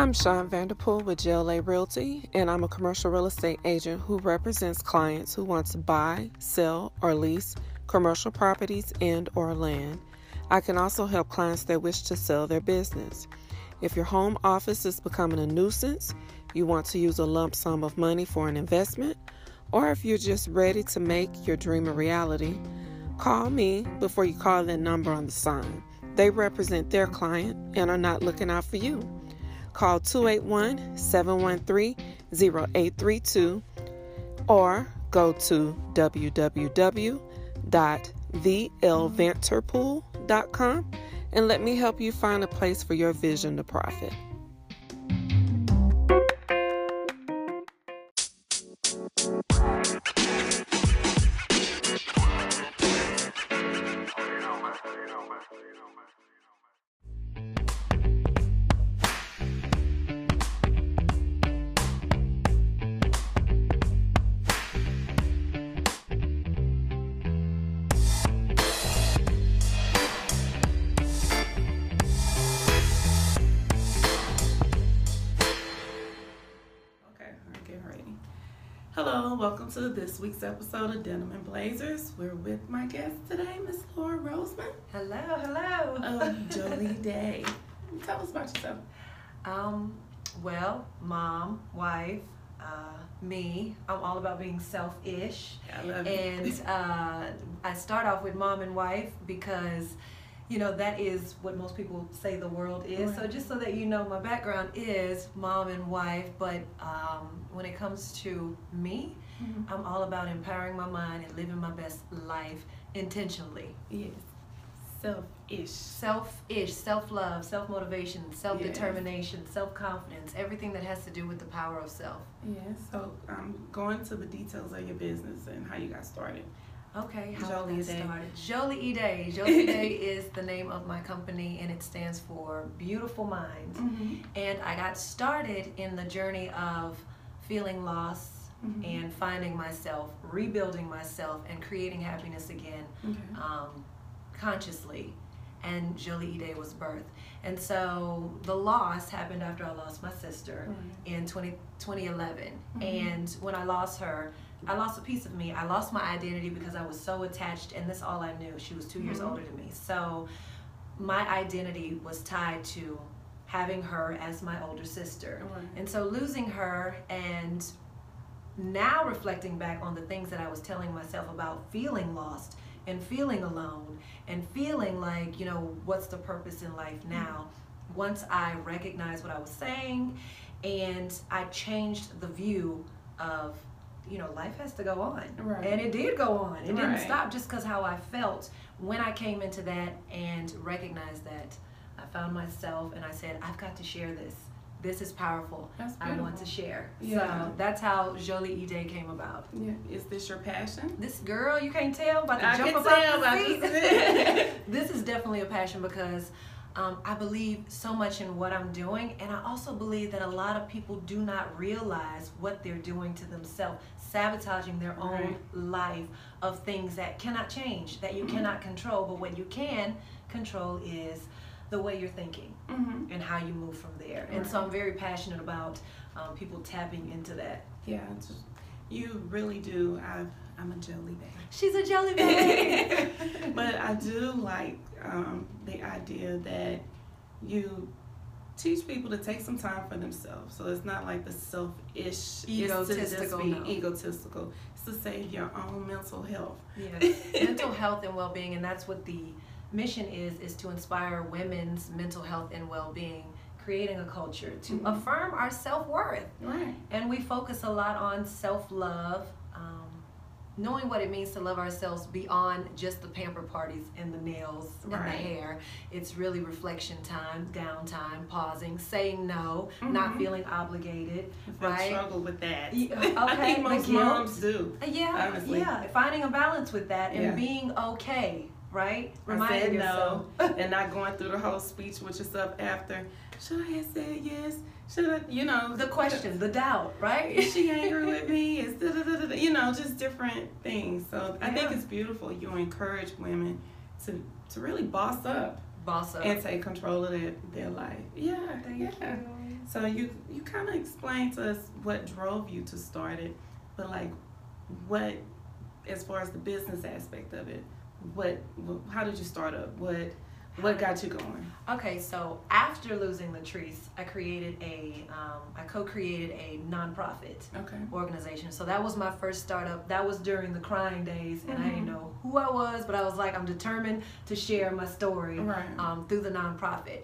I'm Sean Vanderpool with JLA Realty, and I'm a commercial real estate agent who represents clients who want to buy, sell, or lease commercial properties and or land. I can also help clients that wish to sell their business. If your home office is becoming a nuisance, you want to use a lump sum of money for an investment, or if you're just ready to make your dream a reality, call me before you call that number on the sign. They represent their client and are not looking out for you. Call 281 713 0832 or go to www.thelvanterpool.com and let me help you find a place for your vision to profit. This week's episode of Denim and Blazers. We're with my guest today, Miss Lora Rosemon. Hello, hello. Of Joli Ide. Tell us about yourself. Um, well, mom, wife, uh, me. I'm all about being selfish. I love and it. uh, I start off with mom and wife because you know that is what most people say the world is so just so that you know my background is mom and wife but um, when it comes to me Mhm. i'm all about empowering my mind and living my best life intentionally Yes. Self-ish. self-ish self-love self-motivation self-determination self-confidence everything that has to do with the power of self Yes. So um, go into the details of your business and how you got started. Okay, how Jolie I got started. Joli Ide. Jolie Day is the name of my company, and it stands for Beautiful Minds. Mm-hmm. And I got started in the journey of feeling lost Mhm. and finding myself, rebuilding myself, and creating happiness again Okay. um, consciously. And Joli Ide was birthed. And so the loss happened after I lost my sister Right. in 20, 2011. Mhm. And when I lost her, I lost a piece of me. I lost my identity because I was so attached, and that's all I knew. She was 2 years Mhm. older than me. So my identity was tied to having her as my older sister. Right. And so losing her and now reflecting back on the things that I was telling myself about feeling lost and feeling alone and feeling like, you know, what's the purpose in life mm-hmm. now? Once I recognized what I was saying and I changed the view of, you know, life has to go on. Right. And it did go on. It didn't stop just because how I felt when I came into that and recognized that. I found myself and I said, I've got to share this. This is powerful. That's I want to share. Yeah. So that's how Jolie E Day came about. Yeah. Is this your passion? This girl, you can't tell, about to I jump can up tell out the seat. this is definitely a passion because um, I believe so much in what I'm doing, and I also believe that a lot of people do not realize what they're doing to themselves, sabotaging their own life of things that cannot change, that you cannot control. But what you can control is the way you're thinking Mm-hmm. and how you move from there. And so I'm very passionate about um, people tapping into that. Yeah. It's, you really do. I, I'm a jelly Day. She's a jelly baby. but I do like um, the idea that you teach people to take some time for themselves. So it's not like the selfish, it's to just Egotistical, be no. egotistical. It's to save your own mental health. Yes. mental health and well-being and that's what the mission is is to inspire women's mental health and well-being creating a culture to Mhm. affirm our self-worth Right. and we focus a lot on self-love um, knowing what it means to love ourselves beyond just the pamper parties and the nails and the hair it's really reflection time downtime pausing saying no not Mhm. feeling obligated I Right. struggle with that. Yeah, I think most moms do. Uh, Yeah, Honestly. yeah. Finding a balance with that and Yeah. being okay, right? I said yourself. no, and not going through the whole speech with yourself after. Should I have said yes? Should I, you know, the question, the doubt, right? Is she angry with me? Is da, da, da, da, da, you know just different things. So I think it's beautiful. You encourage women to to really boss up. boss up and take control of their, their life. Yeah, Thank yeah. you. So you you kind of explained to us what drove you to start it, but like, what, as far as the business aspect of it, what, how did you start up? What, what got you going? Okay, so after losing Latrice, I created a, um, I co-created a nonprofit Okay. organization. So that was my first startup. That was during the crying days, and I didn't Mhm. know who I was, but I was like, I'm determined to share my story Right. um, through the nonprofit.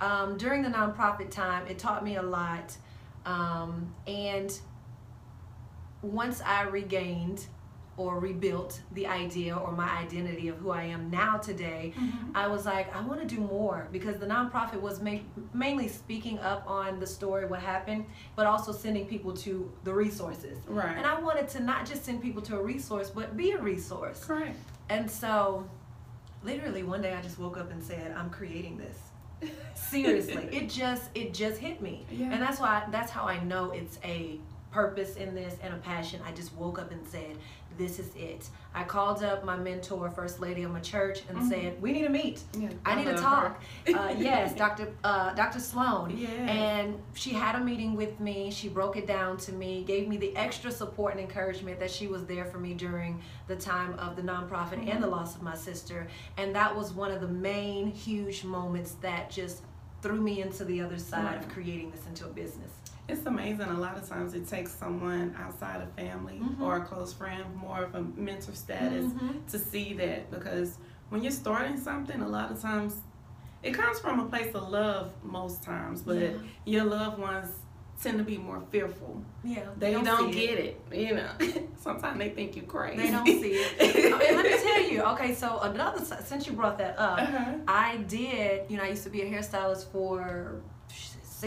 Um, during the nonprofit time, it taught me a lot, um, and once I regained or rebuilt the idea or my identity of who I am now today, Mm-hmm. I was like, I want to do more because the nonprofit was ma- mainly speaking up on the story, what happened, but also sending people to the resources. Right. And I wanted to not just send people to a resource, but be a resource. Right. And so, literally one day I just woke up and said, I'm creating this. Seriously, it just it just hit me, Yeah. and that's why that's how I know it's a purpose in this and a passion. I just woke up and said, "This is it." I called up my mentor, First Lady of my church, and Mhm. said, "We need to meet. Yeah, I need to talk." uh, yes, Dr. Uh, Dr. Sloan. Yes. And she had a meeting with me. She broke it down to me, gave me the extra support and encouragement that she was there for me during the time of the nonprofit and Mm-hmm. the loss of my sister. And that was one of the main huge moments that just threw me into the other side of creating this into a business. It's amazing. A lot of times it takes someone outside of family Mhm. or a close friend, more of a mentor status, Mhm. to see that. Because when you're starting something, a lot of times it comes from a place of love most times, but Yeah. your loved ones tend to be more fearful. Yeah, They, don't, see get it. you know. Sometimes they think you're crazy. They don't see it. Oh, let me tell you. Okay, so another since you brought that up, Uh-huh. I did. You know, I used to be a hairstylist for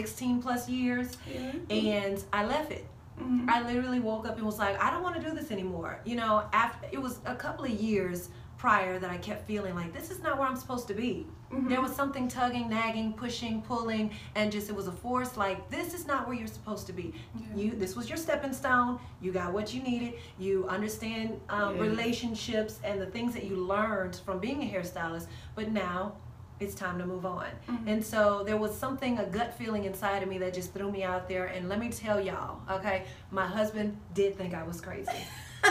16 plus years. Yeah. and I left it. Mhm. I literally woke up and was like, I don't want to do this anymore. You know, after it was a couple of years prior that I kept feeling like this is not where I'm supposed to be. Mhm. There was something tugging, nagging, pushing, pulling, and just it was a force like this is not where you're supposed to be. Yeah. You this was your stepping stone. You got what you needed. You understand um, Yeah. relationships and the things that you learned from being a hairstylist. But now it's time to move on. Mhm. And so there was something, a gut feeling inside of me that just threw me out there. And let me tell y'all, okay, my husband did think I was crazy.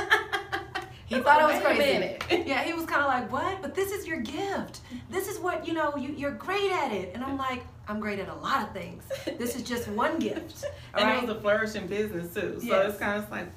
He thought I was crazy. Yeah, he was kind of like, "What? But this is your gift. This is what you know. You, you're great at it." And I'm like, "I'm great at a lot of things. This is just one gift." all and right? it was a flourishing business too. So Yes. it's kind of like,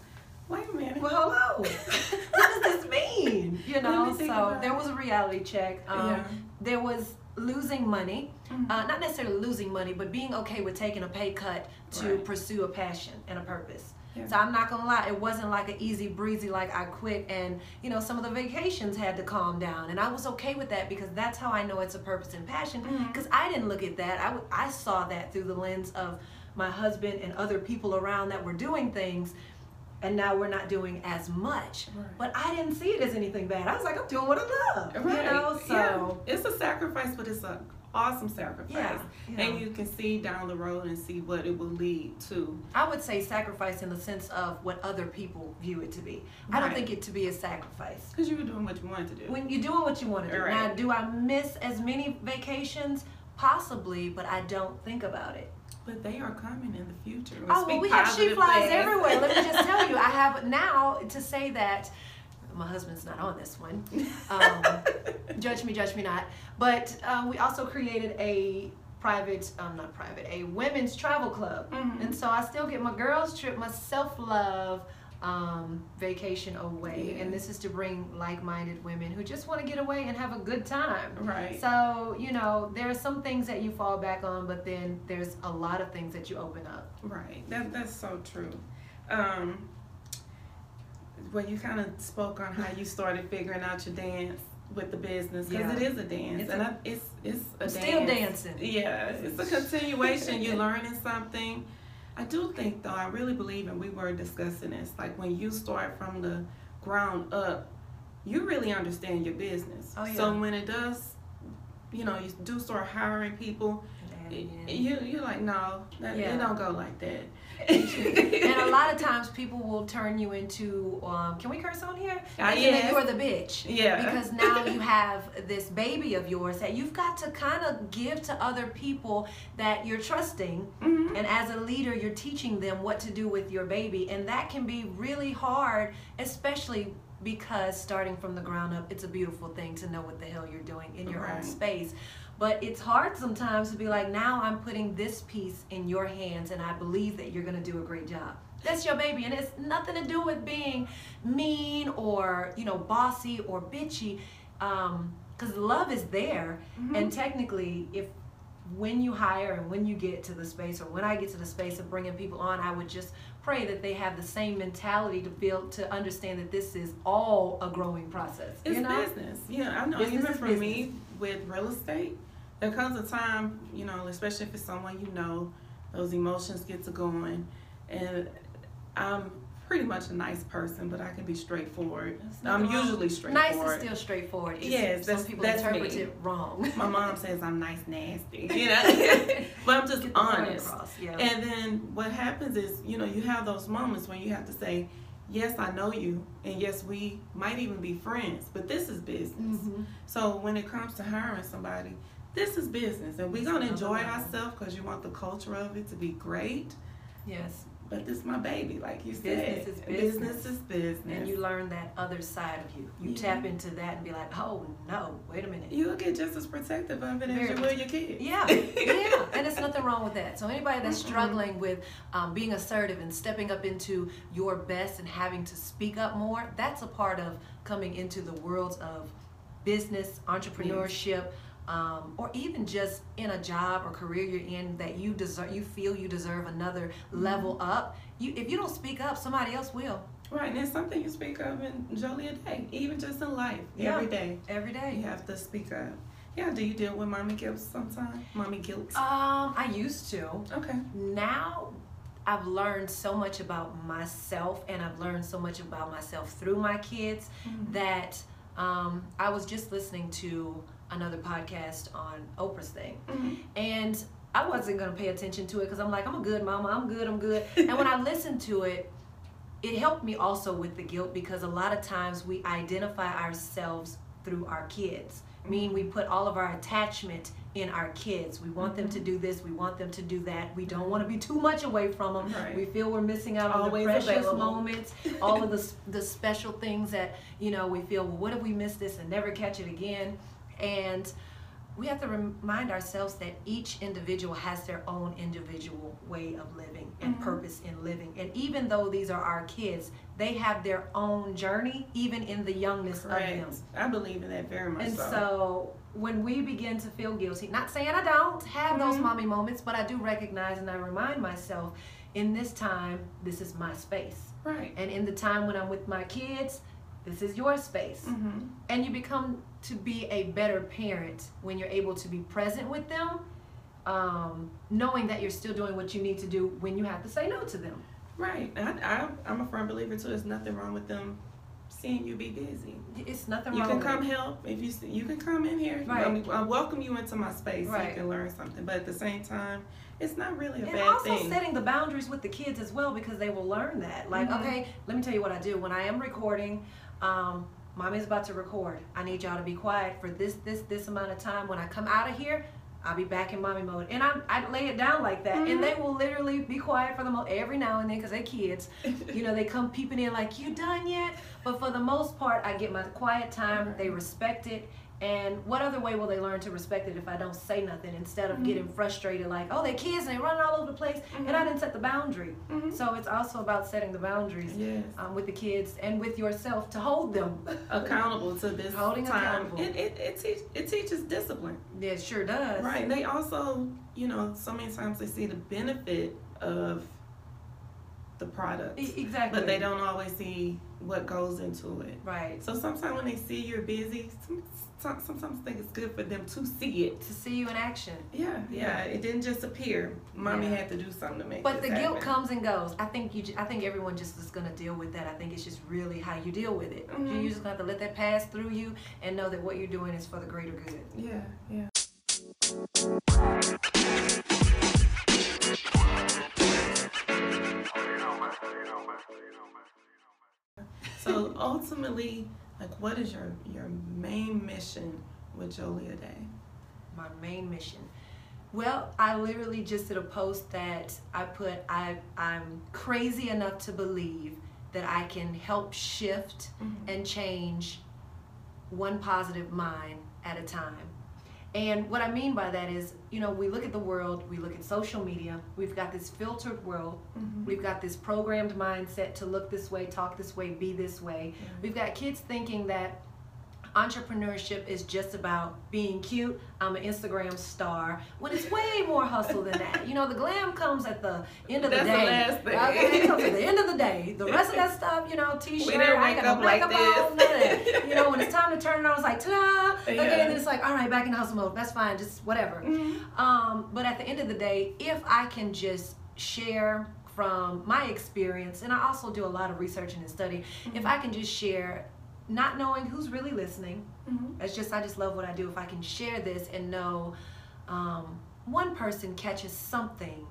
wait a minute. well, hello. what does this mean? You know. So there was a reality check. Um, Yeah. There was losing money. Mhm. Uh, not necessarily losing money, but being okay with taking a pay cut to Right. pursue a passion and a purpose. Yeah. So I'm not gonna lie, it wasn't like an easy breezy like I quit and you know some of the vacations had to calm down and I was okay with that because that's how I know it's a purpose and passion because I didn't look at that I, w- I saw that through the lens of my husband and other people around that were doing things and now we're not doing as much Right. but I didn't see it as anything bad I was like I'm doing what I love Right. you know so yeah. it's a sacrifice, but it's an awesome sacrifice. Yeah, you know. And you can see down the road and see what it will lead to. I would say sacrifice in the sense of what other people view it to be. I don't think it to be a sacrifice. Because you were doing what you wanted to do. When you're doing what you want to do. Right. Now, do I miss as many vacations? Possibly, but I don't think about it. But they are coming in the future. Oh, well, we have she flies things. everywhere. Let me just tell you, I have now to say that my husband's not on this one. Um, judge me, judge me not. But uh, we also created a private, um, not private, a women's travel club. Mhm. And so I still get my girls trip, my self love um, vacation away. Yeah. And this is to bring like minded women who just want to get away and have a good time. Right. So, you know, there are some things that you fall back on, but then there's a lot of things that you open up. Right. That that's so true. Um, when you kind of spoke on how you started figuring out your dance with the business, because Yeah. it is a dance, It's and a- I, it's it's a dance. still dancing. Yeah, it's a continuation. You're learning something. I do think, though, I really believe, and we were discussing this, like when you start from the ground up, you really understand your business. Oh, yeah. So when it does, you know, you do start hiring people. You you're like no, that, Yeah. it don't go like that. And a lot of times people will turn you into um, can we curse on here Uh, Thinking yes. you're the bitch Yeah. because now you have this baby of yours that you've got to kind of give to other people that you're trusting Mhm. and as a leader you're teaching them what to do with your baby and that can be really hard especially because starting from the ground up it's a beautiful thing to know what the hell you're doing in your own space but it's hard sometimes to be like now i'm putting this piece in your hands and i believe that you're going to do a great job. That's your baby and it's nothing to do with being mean or you know bossy or bitchy um, because love is there. Mm-hmm. And technically if when you hire and when you get to the space or when i get to the space of bringing people on i would just pray that they have the same mentality to build to understand that this is all a growing process It's you know? business. Yeah, I know. Business Even for me with real estate, there comes a time, you know, especially if it's someone you know, those emotions get to going, and I'm pretty much a nice person, but I can be straightforward. I'm wrong. usually straightforward. nice is still straightforward It's- Yes, some that's- people that's interpret me. it wrong My mom says I'm nice, nasty, you know, but I'm just Get the point honest. across, yeah. And then what happens is, you know, you have those moments when you have to say, yes, I know you, and yes, we might even be friends, but this is business. Mhm. So when it comes to hiring somebody, this is business, and we're gonna enjoy ourselves because you want the culture of it to be great. yes But this is my baby, like you Business said. is business. Business is business. and you learn that other side of you you Yeah. tap into that and be like oh no wait a minute You'll get just as protective of it as you will your kids. Yeah, yeah, and it's nothing wrong with that. So anybody that's struggling with um, being assertive and stepping up into your best and having to speak up more, that's a part of coming into the worlds of business, entrepreneurship, um, or even just in a job or career you're in that you deserve, you feel you deserve another level up. You, if you don't speak up, somebody else will Right, and it's something you speak of in Jolie a day, even just in life, Yeah. every day. every You have to speak up. Yeah, do you deal with mommy guilt sometimes? Mommy guilt? Um, I used to. Okay. now I've learned so much about myself and I've learned so much about myself through my kids Mhm. that um, I was just listening to another podcast on Oprah's thing. Mhm. and I wasn't gonna pay attention to it because I'm like I'm a good mama. I'm good. I'm good. And when I listened to it it helped me also with the guilt because a lot of times we identify ourselves through our kids. Meaning we put all of our attachment in our kids. We want them to do this. We want them to do that. We don't want to be too much away from them Right. we feel we're missing out on Always the precious available. moments all of the, the special things that you know we feel well what if we miss this and never catch it again and we have to remind ourselves that each individual has their own individual way of living and Mhm. purpose in living. And even though these are our kids, they have their own journey, even in the youngness of them. Correct. I believe in that very much And so. so when we begin to feel guilty, not saying I don't have those Mhm. mommy moments, but I do recognize and I remind myself in this time, this is my space. Right. And in the time when I'm with my kids, this is your space Mm-hmm. and you become to be a better parent when you're able to be present with them um, knowing that you're still doing what you need to do when you have to say no to them Right. I, I, I'm a firm believer too. There's nothing wrong with them seeing you be busy. it's nothing You wrong can come it. help if you s- you can come in here. Right. I, mean, I welcome you into my space. So Right. you can learn something. But at the same time, it's not really a and bad also thing. setting the boundaries with the kids as well because they will learn that like Mhm. okay let me tell you what i do when i am recording um, mommy's about to record i need y'all to be quiet for this this this amount of time when i come out of here I'll be back in mommy mode, and I I lay it down like that, Mhm. and they will literally be quiet for the mo every now and then because they kids, you know, they come peeping in like, you done yet? But for the most part, I get my quiet time. They respect it. And what other way will they learn to respect it if I don't say nothing instead of Mhm. getting frustrated like, oh, they're kids and they running all over the place and I Mhm. didn't set the boundary. Mhm. So it's also about setting the boundaries Yes. um, with the kids and with yourself to hold them. Accountable to this Holding time. accountable. It, it, it, teach, it teaches discipline. Yeah, it sure does. Right. And they also, you know, so many times they see the benefit of the product. Exactly. But they don't always see what goes into it. Right. So sometimes when they see you're busy, sometimes think it's good for them to see it. To see you in action. Yeah, yeah. It didn't just appear. Mommy yeah. had to do something to make. But the happen. guilt comes and goes. I think you. I think everyone just is gonna deal with that. I think it's just really how you deal with it. Mm -hmm. You mm-hmm. just have to let that pass through you and know that what you're doing is for the greater good. Yeah, yeah. So ultimately like, what is your your main mission with Joli Ide? My main mission. Well, I literally just did a post that I put I I'm crazy enough to believe that I can help shift Mm-hmm. and change one positive mind at a time. And what I mean by that is, you know, we look at the world, we look at social media, we've got this filtered world, Mhm. we've got this programmed mindset to look this way, talk this way, be this way. We've got kids thinking that entrepreneurship is just about being cute. I'm an Instagram star. When it's way more hustle than that. You know, the glam comes at the end of the day. That's the last thing. Okay, it comes at the end of the day. The rest of that stuff, you know, t-shirt, I got no up like makeup on, none of that. You know, when it's time to turn it on, it's like ta-da. Okay, Yeah. and then it's like, all right, back in hustle mode. That's fine, just whatever. Um, but at the end of the day, if I can just share from my experience, and I also do a lot of research and study, if I can just share, not knowing who's really listening, Mhm. it's just I just love what I do. If I can share this and know um, one person catches something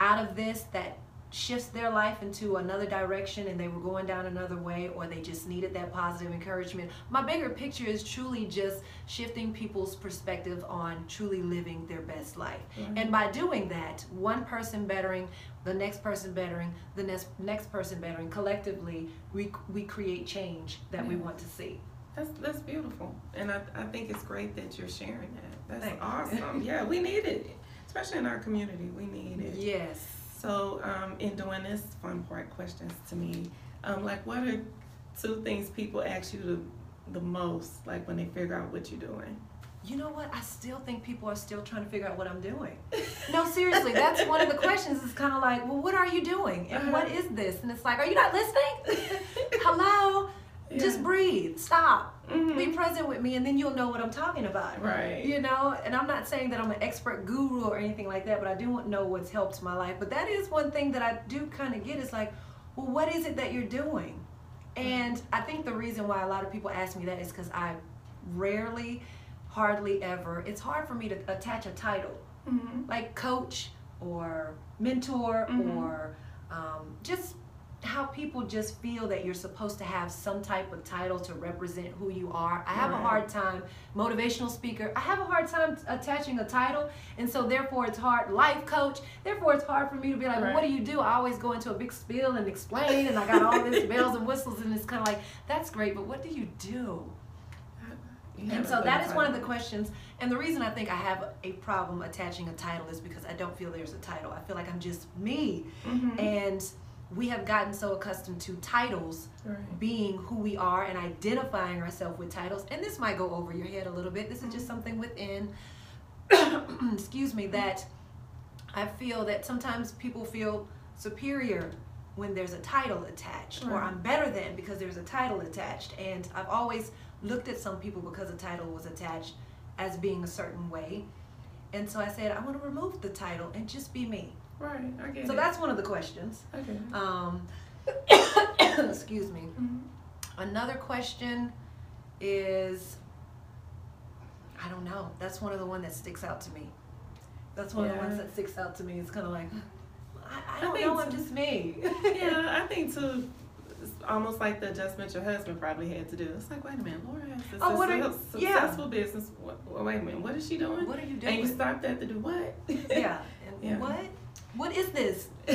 out of this that shifts their life into another direction and they were going down another way or they just needed that positive encouragement. My bigger picture is truly just shifting people's perspective on truly living their best life. Mhm. And by doing that, one person bettering, the next person bettering, the next next person bettering, collectively we we create change that we want to see. That's that's beautiful, and I, I think it's great that you're sharing that. That's Thank awesome. yeah, we need it, especially in our community. We need it. Yes. So, um, in doing this fun part questions to me, um, like what are two things people ask you the the most, like when they figure out what you're doing? You know what? I still think people are still trying to figure out what I'm doing. No, seriously, that's one of the questions. It's kind of like, well, what are you doing? And what Uh-huh. is this? And it's like, are you not listening? Hello? Just breathe. Stop. Mhm. Be present with me, and then you'll know what I'm talking about. Right. You know, and I'm not saying that I'm an expert guru or anything like that, but I do want know what's helped my life. But that is one thing that I do kind of get is like, well, what is it that you're doing? And I think the reason why a lot of people ask me that is because I rarely, hardly ever, it's hard for me to attach a title Mhm. like coach or mentor Mhm. or um, just how people just feel that you're supposed to have some type of title to represent who you are. I have a hard time, motivational speaker, I have a hard time attaching a title, and so therefore it's hard, life coach, therefore it's hard for me to be like, well, what do you do? I always go into a big spiel and explain, and I got all this bells and whistles, and it's kind of like, that's great, but what do you do? And so that is one of the questions. And the reason I think I have a problem attaching a title is because I don't feel there's a title. I feel like I'm just me. Mhm. And we have gotten so accustomed to titles Right. being who we are and identifying ourselves with titles. And this might go over your head a little bit. This is just something within, excuse me, that I feel that sometimes people feel superior when there's a title attached, or I'm better than because there's a title attached. And I've always looked at some people because a title was attached as being a certain way. And so I said, I want to remove the title and just be me. Right. I get So it. that's one of the questions. I it. Um, excuse me. Mhm. Another question is, I don't know. That's one of the one that sticks out to me. That's one of the ones that sticks out to me. It's kind of like, I, I I don't think know. I'm just me. yeah, I think too. It's almost like the adjustment your husband probably had to do. It's like, wait a minute, Lora has this Oh, what are- successful yeah. business. What, wait a minute, what is she doing? What are you doing? and you stopped that to do what? yeah. And Yeah. what? What is this?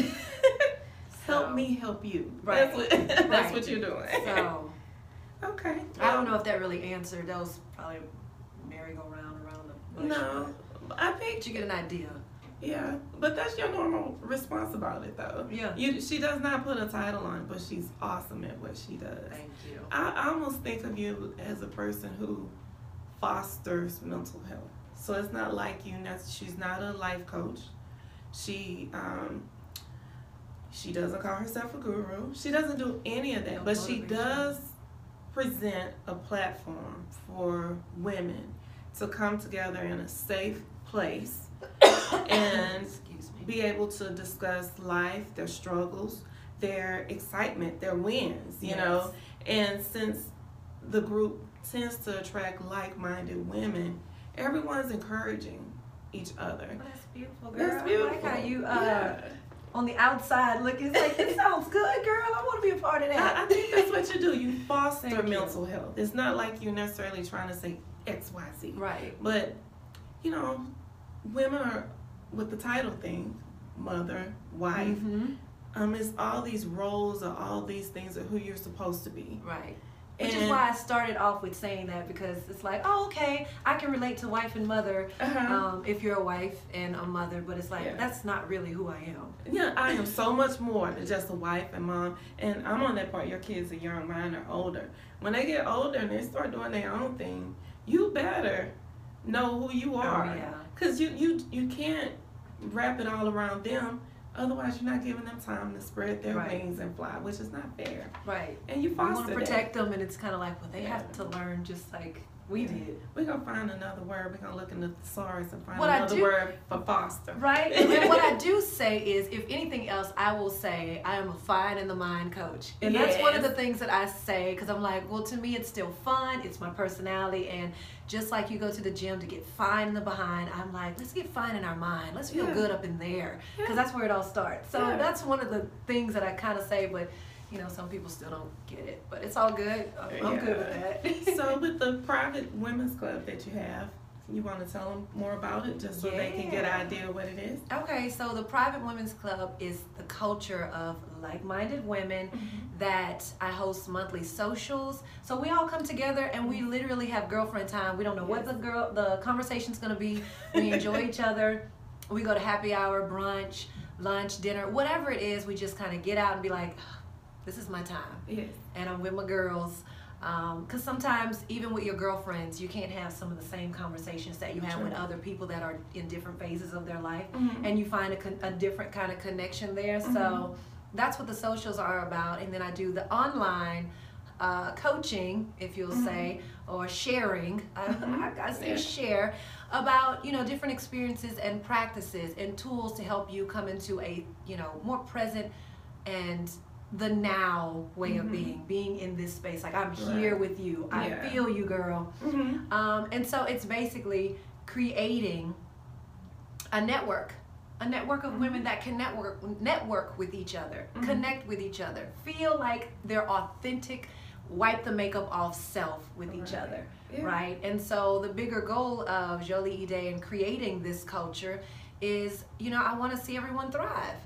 help So- me help you. Right. That's what, that's Right. what you're doing. So okay. I don't know if that really answered. That was probably merry-go-round around the bush. No, I But think you get an idea. yeah, but that's your normal response about it, though. Yeah. You, she does not put a title on, but she's awesome at what she does. Thank you. I, I almost think of you as a person who fosters mental health. So it's not like you. She's not a life coach. She um, she doesn't call herself a guru. She doesn't do any of that. No but she does present a platform for women to come together in a safe place and be able to discuss life, their struggles, their excitement, their wins, you know. And since the group tends to attract like minded women, everyone's encouraging each other. Well, that's beautiful, girl. That's beautiful. I like how you uh, yeah. on the outside looking like this sounds good, girl. I want to be a part of that. I, I think that's what you do. You foster Thank you. mental health. It's not like you're necessarily trying to say X, Y, Z. Right. But you know, women are with the title thing, mother, wife. Mhm. Um, it's all these roles or all these things of who you're supposed to be. Right. Which is why I started off with saying that because it's like, oh, okay, I can relate to wife and mother Uh-huh. um, if you're a wife and a mother, but it's like, Yeah. that's not really who I am. Yeah, I am so much more than just a wife and mom. And I'm on that part. Your kids are young, mine are older. When they get older and they start doing their own thing, you better know who you are. Oh, yeah. You you you can't wrap it all around them. Otherwise, you're not giving them time to spread their Right. wings and fly, which is not fair. Right. And you You want to that. protect them, and it's kind of like, well, they have to learn just like we Yeah. did. We're gonna find another word. We're gonna look in the thesaurus and find What I another do- word for foster. Right? and what I do say is, if anything else, I will say I am a fine in the mind coach. And that's one of the things that I say because I'm like, well, to me, it's still fun. It's my personality. And just like you go to the gym to get fine in the behind, I'm like, let's get fine in our mind. Let's feel Yeah. good up in there. Because Yeah. that's where it all starts. So Yeah. that's one of the things that I kind of say, but. You know, some people still don't get it, but it's all good. I'm, I'm good with that. so with the private women's club that you have, you want to tell them more about it just so they can get an Yeah. idea what it is? Okay, so the Private Women's Club is the culture of like minded women mm-hmm. that I host monthly socials. So we all come together and we mm-hmm. literally have girlfriend time. We don't know what the girl the conversation's gonna be. We enjoy each other. We go to happy hour, brunch, lunch, dinner, whatever it is, we just kind of get out and be like, this is my time Yes. and I'm with my girls. Because sometimes, even with your girlfriends, you can't have some of the same conversations that you have with other people that are in different phases of their life, Mhm. and you find a, a different kind of connection there. Mm-hmm. So that's what the socials are about. And then I do the online uh, coaching, if you'll say, or sharing. I, I gotta say Mm-hmm. Yeah. share about you know different experiences and practices and tools to help you come into a you know more present and the now way of Mhm. being being in this space like i'm Right. here with you i Yeah. feel you girl Mm-hmm. um, and so it's basically creating a network a network of women that can network network with each other Mhm. connect with each other feel like their authentic wipe the makeup off self with each other Yeah. right and so the bigger goal of joli ide and creating this culture is you know i want to see everyone thrive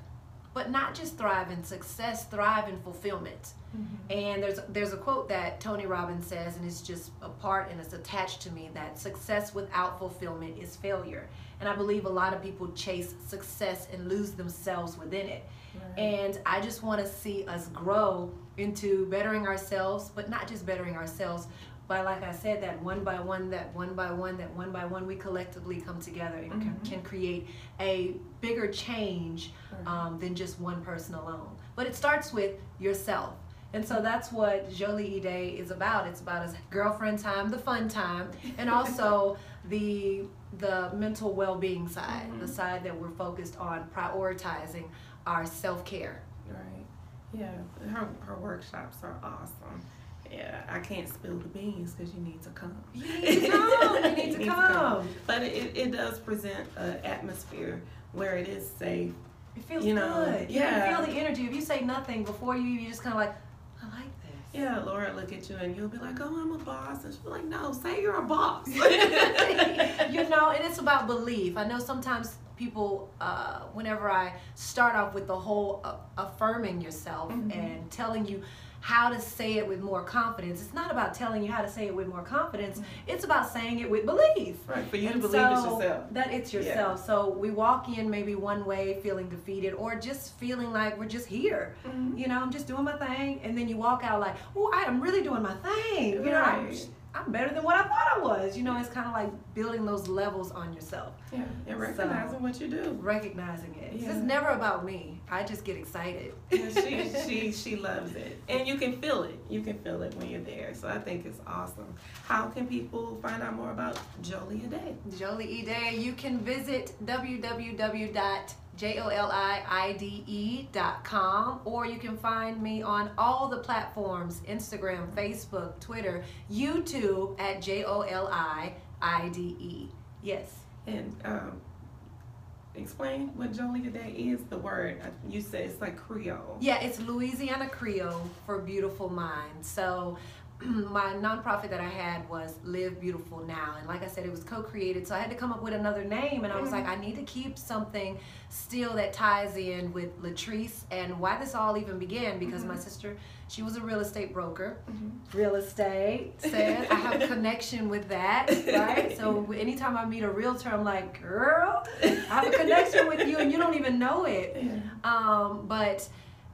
but not just thrive in success thrive in fulfillment mm-hmm. and there's there's a quote that Tony Robbins says, and it's just a part and it's attached to me that success without fulfillment is failure. And I believe a lot of people chase success and lose themselves within it. And I just want to see us grow into bettering ourselves, but not just bettering ourselves, by like I said, that one by one, that one by one, that one by one, we collectively come together and can, Mhm. can create a bigger change um, than just one person alone. But it starts with yourself. And so that's what Joli Ide is about. It's about his girlfriend time, the fun time, and also the the mental well-being side, the Mhm. side that we're focused on prioritizing our self-care. Right. Yeah. Her her workshops are awesome. Yeah, I can't spill the beans because you need to come. You need to come. You need to come. But it, it does present an atmosphere where it is safe. It feels You know, good. You yeah. can feel the energy. If you say nothing before you, you just kind of like, I like this. Yeah, Lora look at you and you'll be like, "Oh, I'm a boss," and she'll be like, "No, say you're a boss." you know, and it's about belief. I know sometimes people, uh, whenever I start off with the whole uh, affirming yourself Mhm. and telling you how to say it with more confidence, it's not about telling you how to say it with more confidence. It's about saying it with belief. right, for you to And believe it's yourself. That it's yourself. So we walk in maybe one way feeling defeated or just feeling like we're just here. Mhm. You know, I'm just doing my thing. And then you walk out like, oh, I am really doing my thing. You know, I'm, Right. I'm better than what I thought I was. You know, it's kind of like building those levels on yourself, Yeah, and recognizing what you do. recognizing it. It's Yeah. just never about me. I just get excited. Yeah, she she she loves it, and you can feel it. You can feel it when you're there. So I think it's awesome. How can people find out more about Joli Ide? Jolie E Day. You can visit www.joliide.com or you can find me on all the platforms Instagram, Facebook, Twitter, YouTube at J O L I I D E. Yes. And um, explain what Joli Ide is? The word you said it's like Creole. Yeah, it's Louisiana Creole for beautiful mind. So my nonprofit that I had was Live Beautiful Now. And like I said, it was co created. So I had to come up with another name. And I was like, Mm-hmm. I need to keep something still that ties in with Latrice and why this all even began. Because my sister, she was a real estate broker. Real estate said I have a connection with that, right? So anytime I meet a realtor, I'm like, girl, I have a connection with you and you don't even know it. Um, but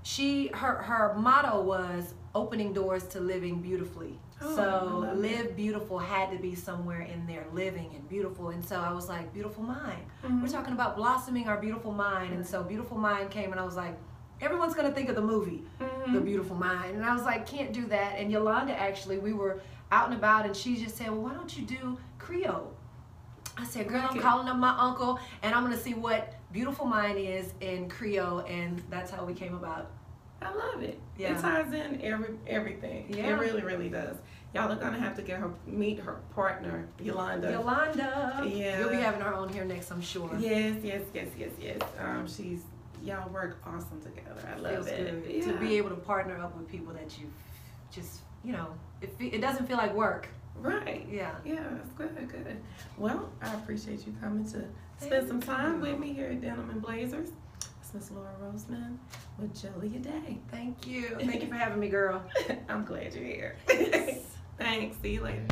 she her her motto was opening doors to living beautifully. Oh, so live beautiful had to be somewhere in there, living and beautiful. And so I was like, beautiful mind. Mhm. We're talking about blossoming our beautiful mind. And so beautiful mind came, and I was like, everyone's gonna think of the movie, Mhm. The Beautiful Mind. And I was like, can't do that. And Yolanda actually, we were out and about, and she just said, well, why don't you do Creole? I said, girl, I'm calling up my uncle, and I'm gonna see what beautiful mind is in Creole, and that's how we came about. I love it. Yeah. It ties in every everything. Yeah. It really, really does. Y'all are gonna have to get her meet her partner, Yolanda. Yolanda. Yeah. You'll be having her on here next, I'm sure. Yes, yes, yes, yes, yes. Um, she's y'all work awesome together. I love Feels it. good Yeah. to be able to partner up with people that you just, you know, it, fe- it doesn't feel like work. Right. Yeah. Yeah, that's good, good. Well, I appreciate you coming to spend Thank some time you. with me here at Denim and Blazers. Miss Lora Rosemon with Joli Ide. Thank you. Thank you for having me, girl. I'm glad you're here. Thanks. See you later.